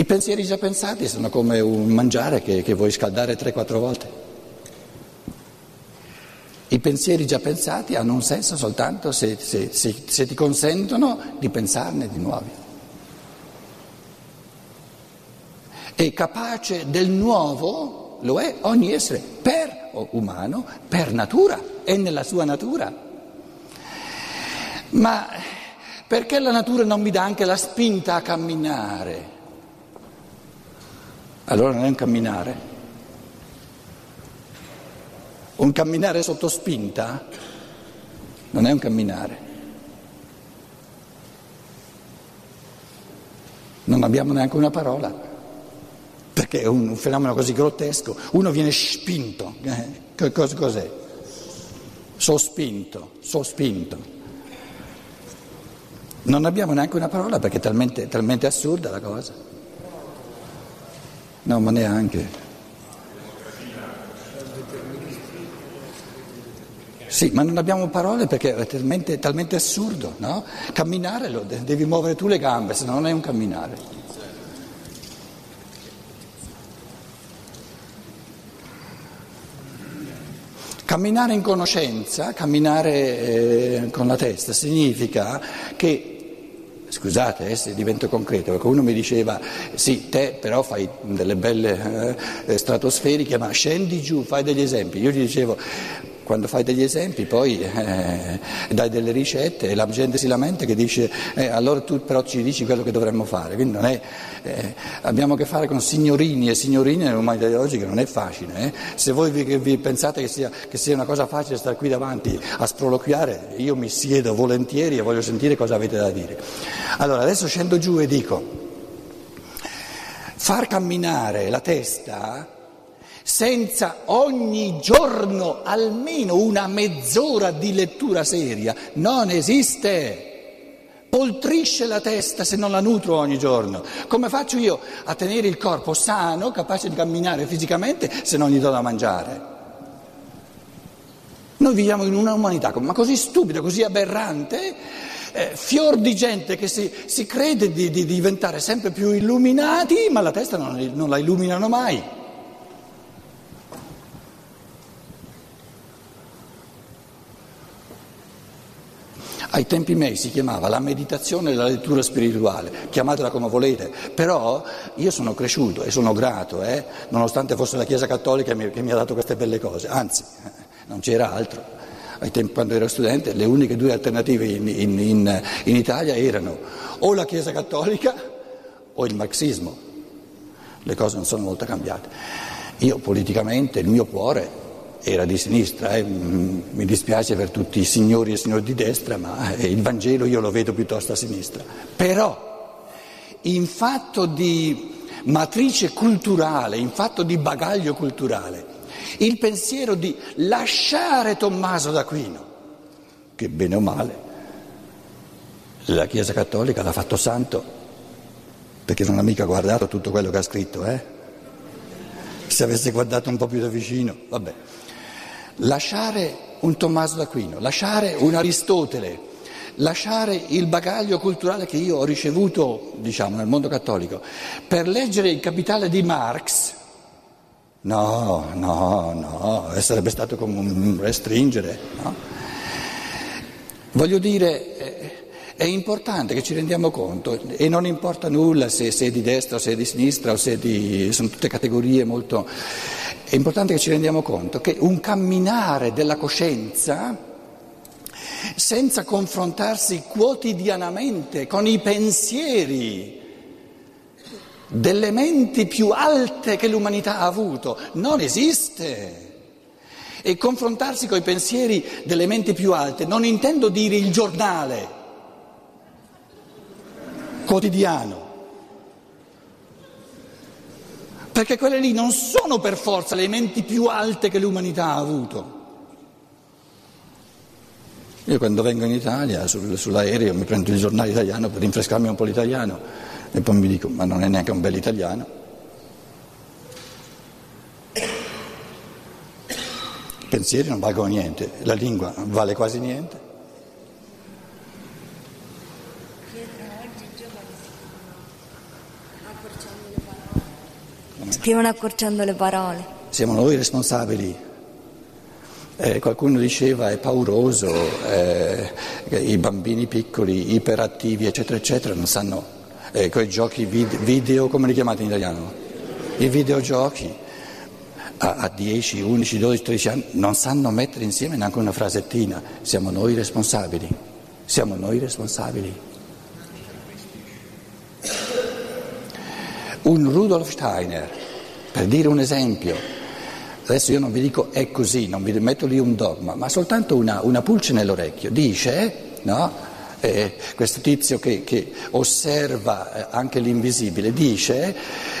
I pensieri già pensati sono come un mangiare che, che vuoi scaldare 3-4 volte. I pensieri già pensati hanno un senso soltanto se, se, se, se ti consentono di pensarne di nuovi. E capace del nuovo lo è ogni essere per umano, per natura, è nella sua natura. Ma perché la natura non mi dà anche la spinta a camminare? Allora non è un camminare. Un camminare sotto spinta non è un camminare. Non abbiamo neanche una parola, perché è un fenomeno così grottesco. Uno viene spinto, eh, cos'è? Sospinto, sospinto. Non abbiamo neanche una parola perché è talmente, talmente assurda la cosa. No, ma neanche. Sì, ma non abbiamo parole perché è talmente, talmente assurdo, no? Camminare lo, devi muovere tu le gambe, se no non è un camminare. Camminare in conoscenza, camminare eh, con la testa, significa che Scusate eh, se divento concreto, perché uno mi diceva sì, te però fai delle belle eh, stratosferiche, ma scendi giù, fai degli esempi. Io gli dicevo, quando fai degli esempi poi eh, dai delle ricette e la gente si lamenta che dice eh, allora tu però ci dici quello che dovremmo fare. Quindi è, eh, abbiamo a che fare con signorini e signorine nell'umanità di oggi che non è facile. Eh. Se voi vi, vi pensate che sia, che sia, una cosa facile stare qui davanti a sproloquiare, io mi siedo volentieri e voglio sentire cosa avete da dire. Allora adesso scendo giù e dico, far camminare la testa senza ogni giorno almeno una mezz'ora di lettura seria, non esiste. Poltrisce la testa se non la nutro ogni giorno. Come faccio io a tenere il corpo sano, capace di camminare fisicamente, se non gli do da mangiare? Noi viviamo in una umanità ma così stupida, così aberrante, eh, fior di gente che si, si crede di, di, diventare sempre più illuminati, ma la testa non, non la illuminano mai. Ai tempi miei si chiamava la meditazione e la lettura spirituale, chiamatela come volete, però io sono cresciuto e sono grato, eh, nonostante fosse la Chiesa Cattolica che mi ha dato queste belle cose, anzi non c'era altro. Ai tempi, quando ero studente le uniche due alternative in, in, in, in Italia erano o la Chiesa Cattolica o il marxismo. Le cose non sono molto cambiate. Io politicamente il mio cuore era di sinistra, eh. Mm, mi dispiace per tutti i signori e signori di destra, ma eh, il Vangelo io lo vedo piuttosto a sinistra. Però in fatto di matrice culturale, in fatto di bagaglio culturale, il pensiero di lasciare Tommaso d'Aquino, che bene o male la Chiesa Cattolica l'ha fatto santo perché non ha mica guardato tutto quello che ha scritto, eh? Se avesse guardato un po' più da vicino, vabbè lasciare un Tommaso d'Aquino, lasciare un Aristotele, lasciare il bagaglio culturale che io ho ricevuto, diciamo, nel mondo cattolico, per leggere il capitale di Marx, no, no, no, sarebbe stato come un restringere, no? Voglio dire, eh, è importante che ci rendiamo conto e non importa nulla se, se è di destra o se è di sinistra di... sono tutte categorie molto... È importante che ci rendiamo conto che un camminare della coscienza senza confrontarsi quotidianamente con i pensieri delle menti più alte che l'umanità ha avuto non esiste. E confrontarsi con i pensieri delle menti più alte non intendo dire il giornale quotidiano, perché quelle lì non sono per forza le menti più alte che l'umanità ha avuto. Io quando vengo in Italia sul, sull'aereo mi prendo il giornale italiano per rinfrescarmi un po' l'italiano e poi mi dico ma non è neanche un bel italiano. I pensieri non valgono niente, la lingua vale quasi niente. Scrivono accorciando le parole. Siamo noi responsabili. Eh, qualcuno diceva è pauroso, eh, i bambini piccoli, iperattivi, eccetera, eccetera, non sanno, eh, quei giochi video, come li chiamate in italiano? I videogiochi a, a 10, 11, 12, 13 anni non sanno mettere insieme neanche una frasettina. Siamo noi responsabili. Siamo noi responsabili. Un Rudolf Steiner, per dire un esempio, adesso io non vi dico è così, non vi metto lì un dogma, ma soltanto una, una pulce nell'orecchio, dice, no? eh, questo tizio che, che osserva eh, anche l'invisibile, dice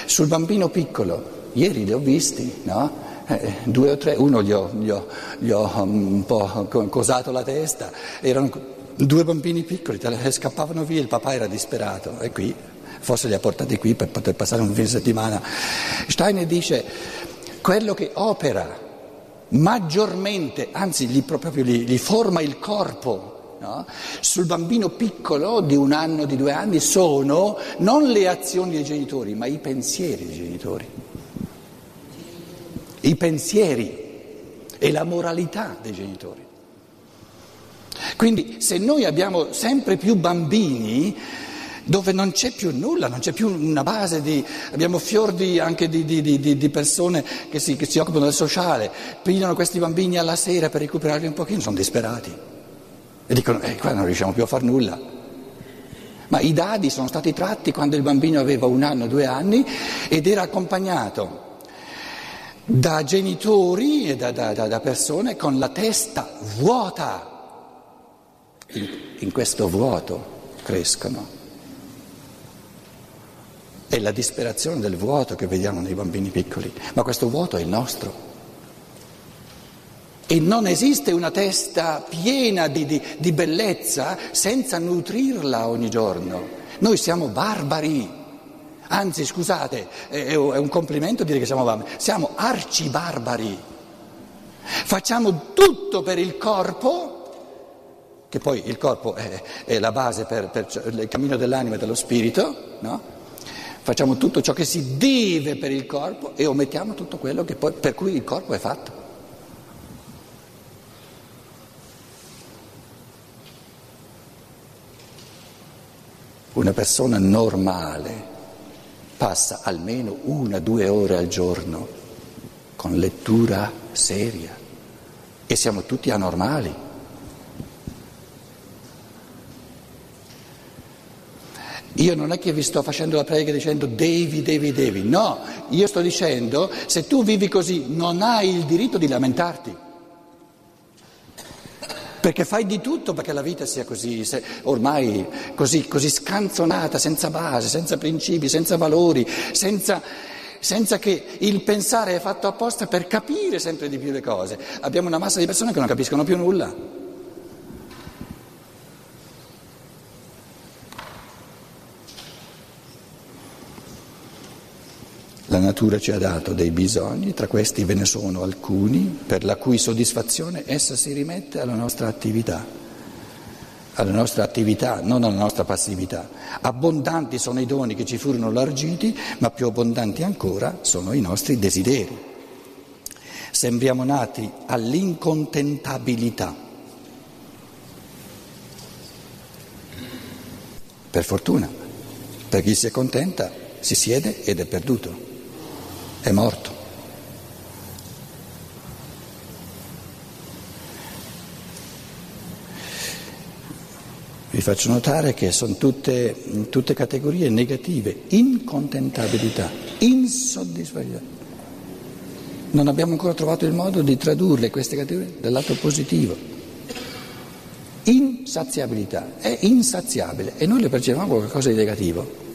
sul bambino piccolo, Ieri li ho visti, no? eh, due o tre, uno gli ho, gli, ho, gli ho, um, un po' cosato la testa, erano due bambini piccoli, scappavano via, il papà era disperato e qui, forse li ha portati qui per poter passare un fine settimana. Steiner dice, quello che opera maggiormente, anzi gli, proprio gli, gli forma il corpo, No? sul bambino piccolo di un anno, di due anni, sono non le azioni dei genitori, ma i pensieri dei genitori i pensieri e la moralità dei genitori. Quindi se noi abbiamo sempre più bambini dove non c'è più nulla, non c'è più una base di... abbiamo fior anche di, di, di, di persone che si, che si, occupano del sociale, pigliano questi bambini alla sera per recuperarli un pochino, sono disperati e dicono, eh, qua non riusciamo più a fare nulla. Ma i dadi sono stati tratti quando il bambino aveva un anno, due anni ed era accompagnato da genitori e da, da, da persone con la testa vuota. In, in questo vuoto crescono. È la disperazione del vuoto che vediamo nei bambini piccoli, ma questo vuoto è il nostro. E non esiste una testa piena di, di, di bellezza senza nutrirla ogni giorno. Noi siamo barbari. Anzi, scusate, è un complimento dire che siamo barbari. Siamo arcibarbari. Facciamo tutto per il corpo, che poi il corpo è, è la base per, per, il cammino dell'anima e dello spirito, no? Facciamo tutto ciò che si deve per il corpo e omettiamo tutto quello poi, per cui il corpo è fatto. Una persona normale passa almeno una due ore al giorno con lettura seria e siamo tutti anormali. Io non è che vi sto facendo la prega dicendo devi, devi, devi, no, io sto dicendo se tu vivi così non hai il diritto di lamentarti. Perché fai di tutto perché la vita sia così, ormai così, così scanzonata, senza base, senza principi, senza valori, senza, senza che il pensare è fatto apposta per capire sempre di più le cose. Abbiamo una massa di persone che non capiscono più nulla. Natura ci ha dato dei bisogni, tra questi ve ne sono alcuni per la cui soddisfazione essa si rimette alla nostra attività, alla nostra attività, non alla nostra passività. Abbondanti sono i doni che ci furono largiti, ma più abbondanti ancora sono i nostri desideri. Sembriamo nati all'incontentabilità. Per fortuna, per chi si è contenta si siede ed è perduto è morto. Vi faccio notare che sono tutte, tutte categorie negative, incontentabilità, insoddisfazione. Non abbiamo ancora trovato il modo di tradurle queste categorie dal lato positivo. Insaziabilità, è insaziabile e noi le percepiamo come qualcosa di negativo.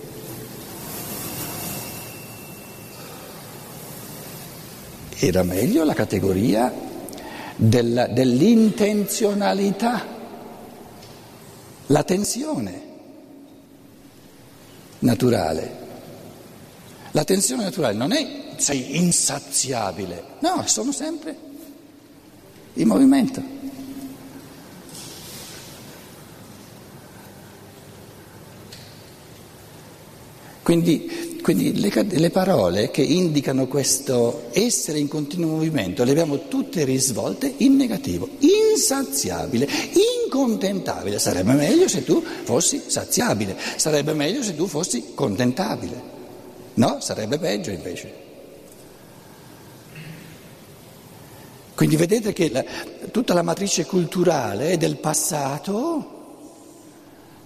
Era meglio la categoria del, dell'intenzionalità, la tensione naturale. La tensione naturale non è sei insaziabile, no, sono sempre in movimento. Quindi, quindi le, le, parole che indicano questo essere in continuo movimento le abbiamo tutte risvolte in negativo, insaziabile, incontentabile. Sarebbe meglio se tu fossi saziabile, sarebbe meglio se tu fossi contentabile. No, sarebbe peggio invece. Quindi vedete che la, tutta la matrice culturale del passato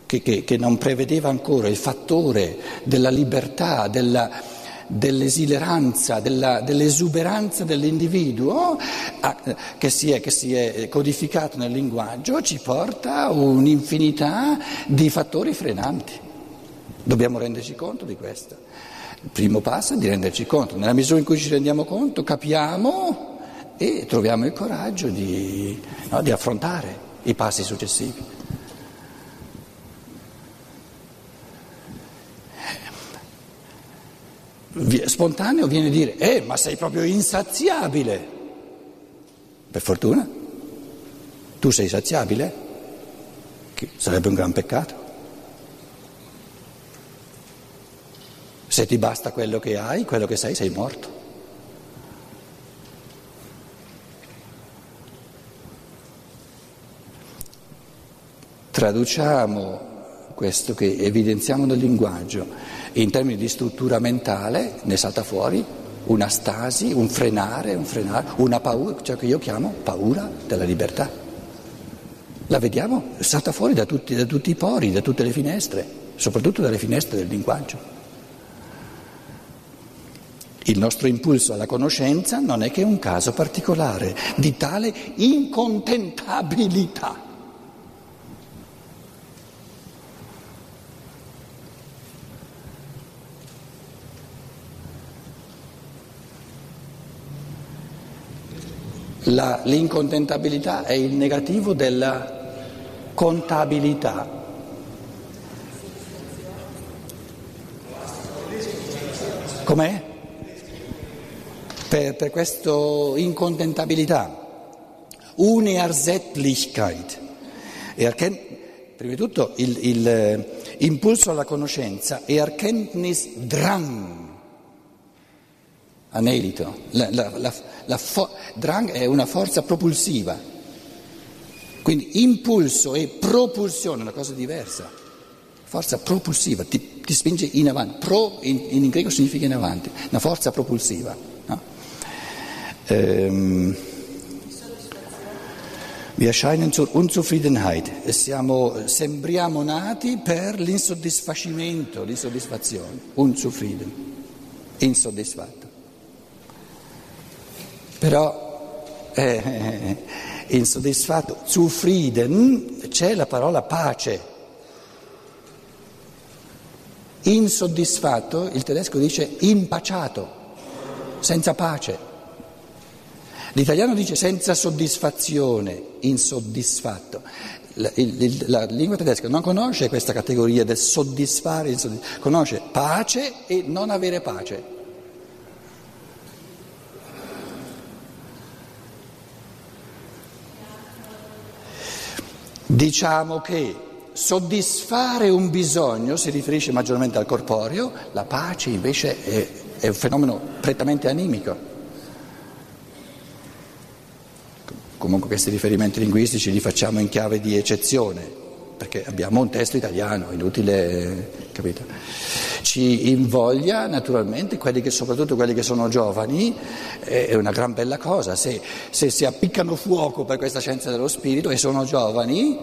che, che, che non prevedeva ancora il fattore della libertà, della, dell'esileranza, della, dell'esuberanza dell'individuo che si, è, che si, è, codificato nel linguaggio, ci porta a un'infinità di fattori frenanti. Dobbiamo renderci conto di questo. Il primo passo è di renderci conto. Nella misura in cui ci rendiamo conto, capiamo e troviamo il coraggio di, no, di affrontare i passi successivi. Spontaneo viene a dire, eh, ma sei proprio insaziabile. Per fortuna, tu sei saziabile, che sarebbe un gran peccato. Se ti basta quello che hai, quello che sei, sei morto. Traduciamo questo che evidenziamo nel linguaggio in termini di struttura mentale, ne salta fuori una stasi, un frenare, un frenare, una paura, ciò che io chiamo paura della libertà. La vediamo, salta fuori da tutti, da tutti i pori, da tutte le finestre, soprattutto dalle finestre del linguaggio. Il nostro impulso alla conoscenza non è che un caso particolare di tale incontentabilità. La, l'incontentabilità è il negativo della contabilità. Com'è? Per, per questa incontentabilità. Unersättlichkeit. prima di tutto il, il eh, impulso alla conoscenza e Erkenntnisdrang anelito. La, la, la, fo- drang è una forza propulsiva, quindi impulso e propulsione è una cosa diversa. Forza propulsiva, ti, ti spinge in avanti. Pro in, in, greco significa in avanti, una forza propulsiva. No? Ehm, wir erscheinen zur Unzufriedenheit. Siamo, sembriamo nati per l'insoddisfacimento, l'insoddisfazione. Unzufrieden, insoddisfatto. Però eh, insoddisfatto, zufrieden, c'è la parola pace. Insoddisfatto, il tedesco dice impacciato, senza pace. L'italiano dice senza soddisfazione, insoddisfatto. La, il, la, lingua tedesca non conosce questa categoria del soddisfare, conosce pace e non avere pace. Diciamo che soddisfare un bisogno si riferisce maggiormente al corporeo, la pace invece è, è un fenomeno prettamente animico. Comunque questi riferimenti linguistici li facciamo in chiave di eccezione, perché abbiamo un testo italiano, inutile, capito? Ci invoglia naturalmente, quelli che, soprattutto quelli che sono giovani, è una gran bella cosa, se, se si appiccano fuoco per questa scienza dello spirito e sono giovani,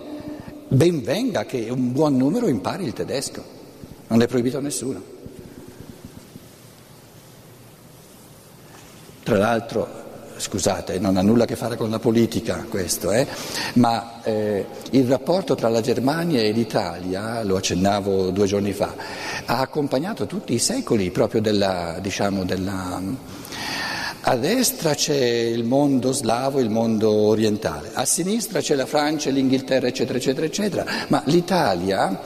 ben venga che un buon numero impari il tedesco, non è proibito a nessuno. Tra l'altro scusate, non ha nulla a che fare con la politica questo, eh? ma eh, il rapporto tra la Germania e l'Italia, lo accennavo due giorni fa, ha accompagnato tutti i secoli proprio della, diciamo, della... A destra c'è il mondo slavo, il mondo orientale, a sinistra c'è la Francia, l'Inghilterra, eccetera, eccetera, eccetera, ma l'Italia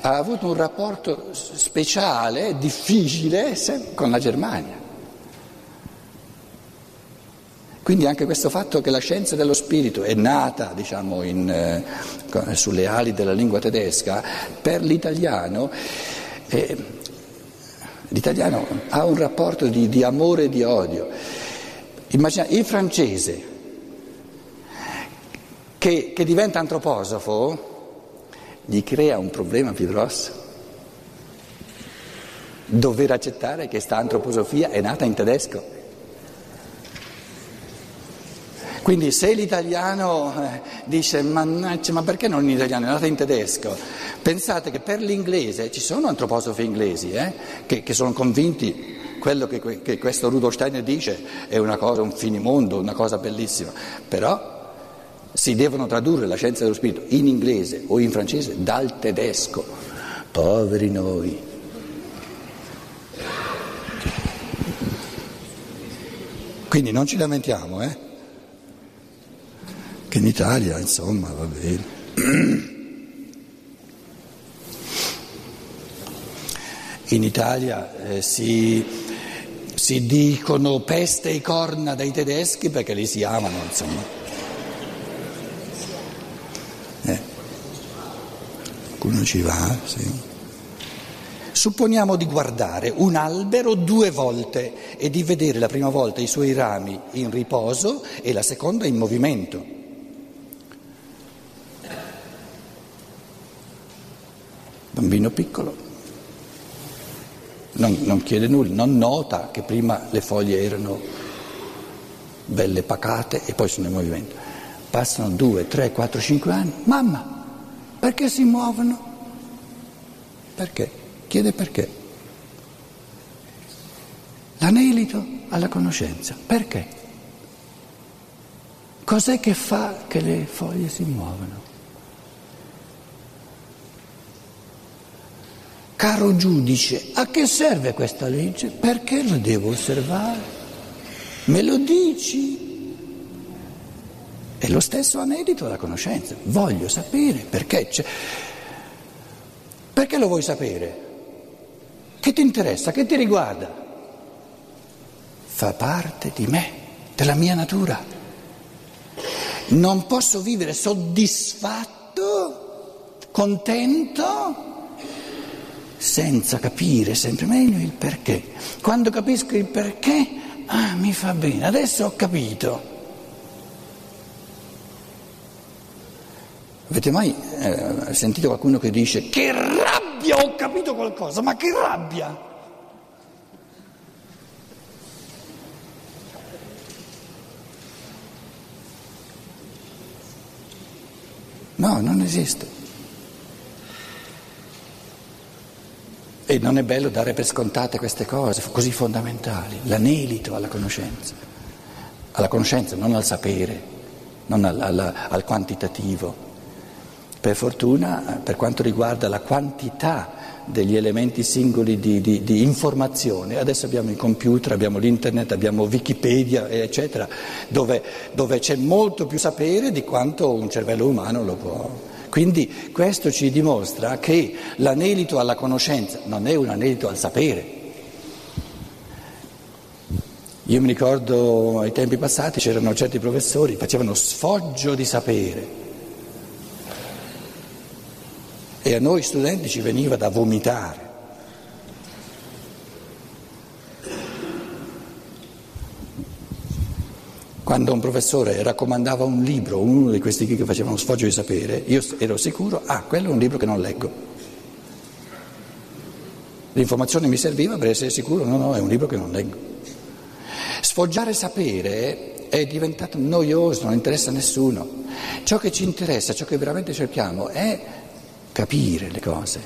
ha avuto un rapporto speciale, difficile con la Germania. Quindi anche questo fatto che la scienza dello spirito è nata diciamo, in, eh, sulle ali della lingua tedesca, per l'italiano eh, L'italiano ha un rapporto di, di amore e di odio. Immagina il francese che, che diventa antroposofo gli crea un problema più grosso. Dover accettare che questa antroposofia è nata in tedesco. Quindi se l'italiano eh, dice mannaggia ma perché non in italiano, è nata in tedesco, pensate che per l'inglese ci sono antroposofi inglesi eh, che, che, sono convinti quello che, che, questo Rudolf Steiner dice è una cosa, un finimondo, una cosa bellissima, però si devono tradurre la scienza dello spirito in inglese o in francese dal tedesco. Poveri noi. Quindi non ci lamentiamo, eh? Che in Italia, insomma, va bene. In Italia eh, si, si dicono peste e corna dai tedeschi perché li si amano, insomma. qualcuno ci va, sì. Supponiamo di guardare un albero due volte e di vedere la prima volta i suoi rami in riposo e la seconda in movimento. Bambino piccolo non, non chiede nulla, non nota che prima le foglie erano belle pacate e poi sono in movimento. Passano due, tre, quattro, cinque anni. Mamma, perché si muovono? Perché? Chiede perché. L'anelito alla conoscenza. Perché? Cos'è che fa che le foglie si muovono? Caro giudice, a che serve questa legge? Perché la devo osservare? Me lo dici? È lo stesso anedito della conoscenza. Voglio sapere perché. C'è. Perché lo vuoi sapere? Che ti interessa? Che ti riguarda? Fa parte di me, della mia natura. Non posso vivere soddisfatto, contento, senza capire sempre meglio il perché. Quando capisco il perché, ah, mi fa bene, adesso ho capito. Avete mai eh, sentito qualcuno che dice che rabbia, ho capito qualcosa, ma che rabbia? No, non esiste. E non è bello dare per scontate queste cose così fondamentali, l'anelito alla conoscenza, alla conoscenza, non al sapere, non al, al, al quantitativo. Per fortuna, per quanto riguarda la quantità degli elementi singoli di, di, di, informazione, adesso abbiamo il computer, abbiamo l'internet, abbiamo Wikipedia, eccetera, dove, dove c'è molto più sapere di quanto un cervello umano lo può. Quindi questo ci dimostra che l'anelito alla conoscenza non è un anelito al sapere. Io mi ricordo ai tempi passati c'erano certi professori che facevano sfoggio di sapere e a noi studenti ci veniva da vomitare. Quando un professore raccomandava un libro, uno di questi che facevano sfoggio di sapere, io ero sicuro, ah, quello è un libro che non leggo. L'informazione mi serviva per essere sicuro, no, no, è un libro che non leggo. Sfoggiare sapere è diventato noioso, non interessa a nessuno. Ciò che ci interessa, ciò che veramente cerchiamo è capire le cose,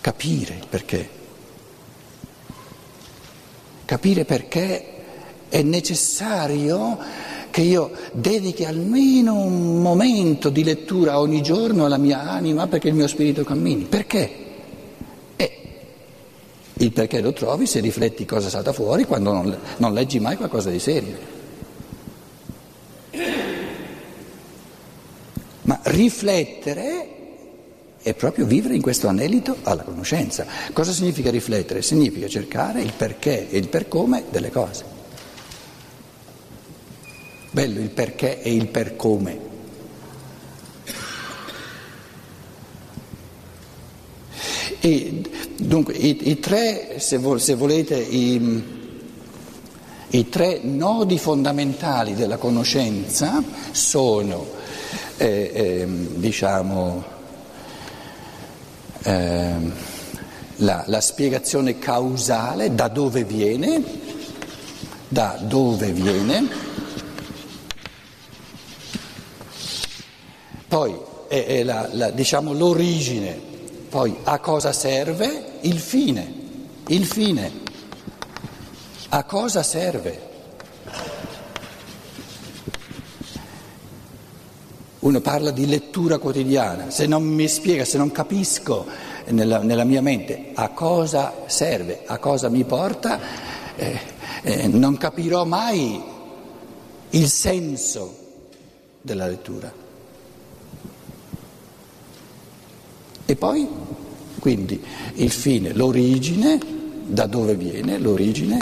capire il perché. Capire perché è necessario che io dedichi almeno un momento di lettura ogni giorno alla mia anima perché il mio spirito cammini. Perché? E il perché lo trovi se rifletti cosa salta fuori quando non, non leggi mai qualcosa di serio. Ma riflettere è proprio vivere in questo anelito alla conoscenza. Cosa significa riflettere? Significa cercare il perché e il per come delle cose. Bello il perché e il per come. E, dunque, i, i tre, se, vo, se volete, i, i, tre nodi fondamentali della conoscenza sono, eh, eh, diciamo, eh, la, la spiegazione causale, da dove viene, da dove viene, poi è, è la, la, diciamo, l'origine, poi a cosa serve? Il fine, il fine, a cosa serve. Uno parla di lettura quotidiana, se non mi spiega, se non capisco nella, nella mia mente a cosa serve, a cosa mi porta, eh, eh, non capirò mai il senso della lettura. E poi, quindi, il fine, l'origine, da dove viene l'origine,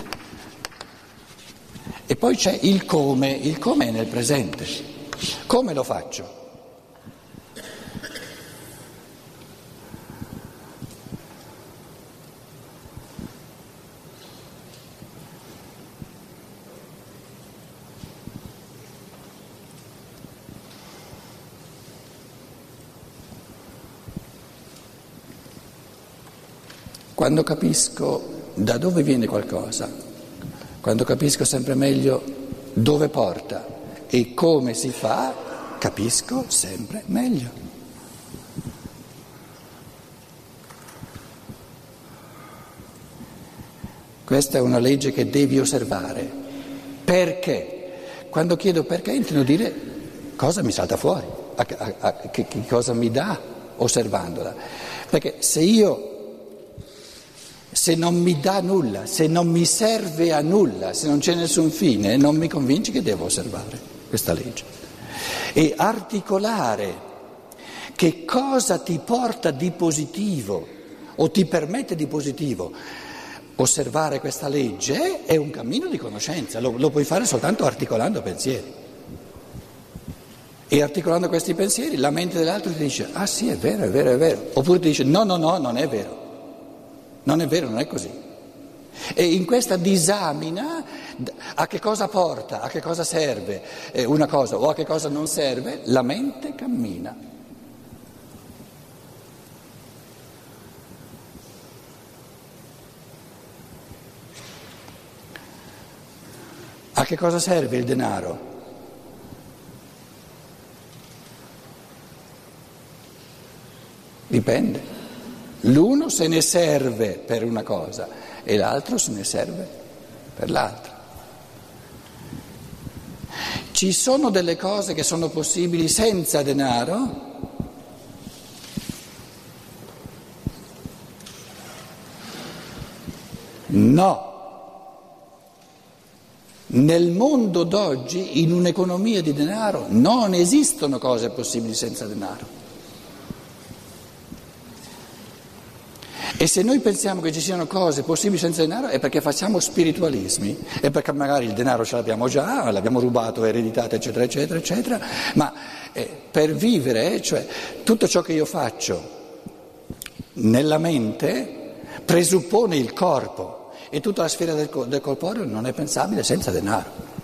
e poi c'è il come, il come è nel presente. Come lo faccio? Quando capisco da dove viene qualcosa, quando capisco sempre meglio dove porta e come si fa, capisco sempre meglio. Questa è una legge che devi osservare. Perché? Quando chiedo perché intendo dire cosa mi salta fuori, a, a, a, che, che cosa mi dà osservandola. Perché se io se non mi dà nulla, se non mi serve a nulla, se non c'è nessun fine, non mi convince che devo osservare questa legge. E articolare che cosa ti porta di positivo o ti permette di positivo osservare questa legge è un cammino di conoscenza, lo, lo puoi fare soltanto articolando pensieri. E articolando questi pensieri la mente dell'altro ti dice, ah sì, è vero, è vero, è vero. Oppure ti dice, no, no, no, non è vero. Non è vero, non è così. E in questa disamina a che cosa porta, a che cosa serve una cosa o a che cosa non serve, la mente cammina. A che cosa serve il denaro? Dipende. L'uno se ne serve per una cosa e l'altro se ne serve per l'altra. Ci sono delle cose che sono possibili senza denaro? No. Nel mondo d'oggi, in un'economia di denaro, non esistono cose possibili senza denaro. E se noi pensiamo che ci siano cose possibili senza denaro è perché facciamo spiritualismi, è perché magari il denaro ce l'abbiamo già, l'abbiamo rubato, ereditato, eccetera, eccetera, eccetera, ma eh, per vivere, cioè tutto ciò che io faccio nella mente presuppone il corpo e tutta la sfera del, del corporeo non è pensabile senza denaro.